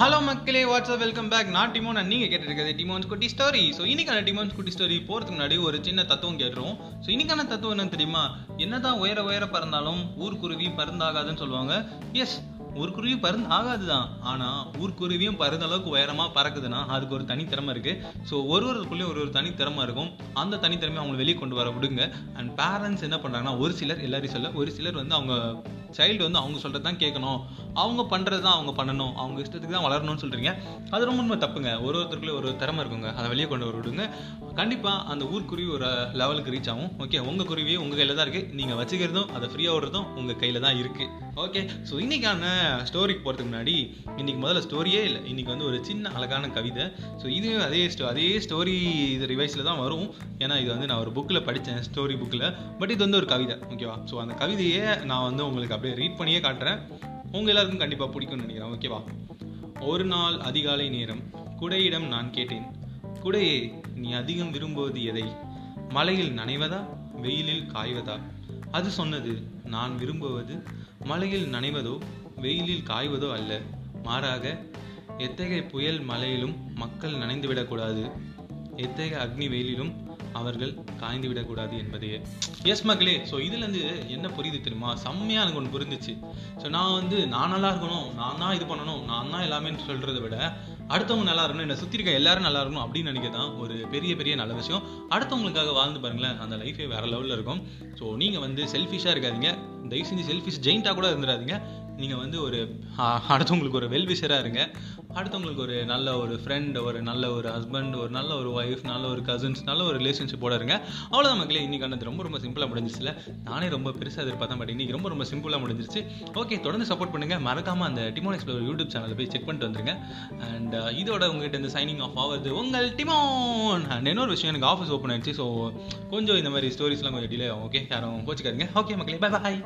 Hello மக்களே WhatsApp welcome back நான் டிமோன் நீங்கள் கேட்டிருக்கிறது டிமோன்ஸ் குட்டி ஸ்டோரி ஸோ இன்னைக்கான டிமோன்ஸ் குட்டி ஸ்டோரி போறதுக்கு முன்னாடி ஒரு சின்ன தத்துவம் கேட்டுருவோம். ஸோ இன்னைக்கான தத்துவம் என்னன்னு தெரியுமா? என்னதான் உயர உயர பறந்தாலும் ஊர்க்குருவி பறந்தாகாதுன்னு சொல்லுவாங்க. எஸ் ஊர்க்குருவி பறந்து ஆகாது தான் ஆனால் ஊர்க்குருவியும் பறந்த அளவுக்கு உயரமாக பறக்குதுன்னா அதுக்கு ஒரு தனித்திறமை இருக்குது ஸோ ஒரு ஒருக்குள்ளேயும் ஒரு ஒரு தனித்திறமை இருக்கும். அந்த தனித்திறமையை அவங்களை வெளியே கொண்டு வர விடுங்க. அண்ட் பேரண்ட்ஸ் என்ன பண்ணுறாங்கன்னா ஒரு சிலர் எல்லாரையும் சொல்ல ஒரு சிலர் வந்து அவங்க சைல்டு வந்து அவங்க சொல்கிறது தான் கேட்கணும். அவங்க பண்ணுறது தான் அவங்க பண்ணணும். அவங்க இஷ்டத்துக்கு தான் வளரணும்னு சொல்கிறீங்க அது ரொம்ப ரொம்ப தப்புங்க. ஒரு ஒருத்தருக்குள்ளே ஒரு திறமை இருக்குங்க. அதை வெளியே கொண்டு வர விடுங்க. கண்டிப்பாக அந்த ஊர்க்குருவி ஒரு லெவலுக்கு ரீச் ஆகும். ஓகே உங்கள் குருவி உங்கள் கையில் தான் இருக்குது நீங்கள் வச்சுக்கிறதும் அதை ஃப்ரீயாக விடுறதும் உங்கள் கையில் தான் இருக்குது ஓகே ஸோ இன்றைக்கான ஸ்டோரிக்கு போகிறதுக்கு முன்னாடி இன்றைக்கி முதல்ல ஸ்டோரியே இல்லை. இன்னைக்கு வந்து ஒரு சின்ன அழகான கவிதை. ஸோ இதுவே அதே ஸ்டோ அதே ஸ்டோரி இது ரிவைஸில் தான் வரும். ஏன்னா இது வந்து நான் ஒரு புக்கில் படித்தேன் ஸ்டோரி புக்கில் பட் இது வந்து ஒரு கவிதை. ஓகேவா ஸோ அந்த கவிதையை நான் வந்து உங்களுக்கு அப்படியே ரீட் பண்ணியே காட்டுறேன். உங்கள் எல்லாருக்கும் கண்டிப்பாக பிடிக்கும்னு நினைக்கிறேன் ஓகேவா ஒரு நாள் அதிகாலை நேரம் குடையிடம் நான் கேட்டேன் குடையே நீ அதிகம் விரும்புவது எதை? மலையில் நனைவதா? வெயிலில் காய்வதா? அது சொன்னது நான் விரும்புவது மலையில் நனைவதோ வெயிலில் காய்வதோ அல்ல. மாறாக எத்தகைய புயல் மலையிலும் மக்கள் நனைந்து விடக்கூடாது எத்தகைய அக்னி வெயிலிலும் அவர்கள் காய்ந்து விடக்கூடாது என்பதையே. எஸ் மக்களே ஸோ இதுலேருந்து என்ன புரியுது தெரியுமா? செம்மையாக எனக்கு ஒன்று புரிஞ்சிச்சு. ஸோ நான் வந்து நான் நல்லா இருக்கணும் நான் தான் இது பண்ணணும் நான் தான் எல்லாமே சொல்கிறத விட அடுத்தவங்க நல்லா இருக்கணும் என்னை சுற்றி இருக்க எல்லாரும் நல்லா இருக்கணும் அப்படின்னு நினைக்க தான் ஒரு பெரிய பெரிய நல்ல விஷயம். அடுத்தவங்களுக்காக வாழ்ந்து பாருங்களேன் அந்த லைஃபே வேற லெவலில் இருக்கும். ஸோ நீங்கள் வந்து செல்ஃபிஷாக இருக்காதீங்க. தயவு செஞ்சு செல்ஃபிஷ் ஜெயிண்டாக கூட இருந்துடாதீங்க. நீங்கள் வந்து ஒரு அடுத்தவங்களுக்கு ஒரு வெல்விஷராக இருங்க. அடுத்தவங்களுக்கு ஒரு நல்ல ஒரு ஃப்ரெண்ட் ஒரு நல்ல ஒரு ஹஸ்பண்ட் ஒரு நல்ல ஒரு ஒய்ஃப் நல்ல ஒரு கசின்ஸ் நல்ல ஒரு ரிலேஷன்ஷிப்போட இருங்க. அவ்வளோதான் மக்களே இன்னைக்கானது ரொம்ப ரொம்ப சிம்பிளாக முடிஞ்சிச்சுல நானே ரொம்ப பெருசாக எதிர்பார்த்தேன் பட் இன்னைக்கு ரொம்ப ரொம்ப சிம்பிளாக முடிஞ்சிருச்சு. ஓகே தொடர்ந்து சப்போர்ட் பண்ணுங்கள் மறக்காமல் அந்த டிமோன் எக்ஸ்ப்ளோர் யூடியூப் சேனலில் போய் செக் பண்ணிட்டு வந்துருங்க. அண்ட் uh, இதோட உங்ககிட்ட இந்த சைனிங் ஆஃப் ஆகுது உங்கள் டிமோன் அண்ட் இன்னொரு விஷயம் எனக்கு ஆஃபீஸ் ஓப்பன் ஆயிடுச்சு ஸோ கொஞ்சம் இந்த மாதிரி ஸ்டோரிஸ்லாம் கொஞ்சம் டிலே ஆகும் ஓகே யாரும் கோச்சிக்காதீங்க. ஓகே மக்களே பை பாய்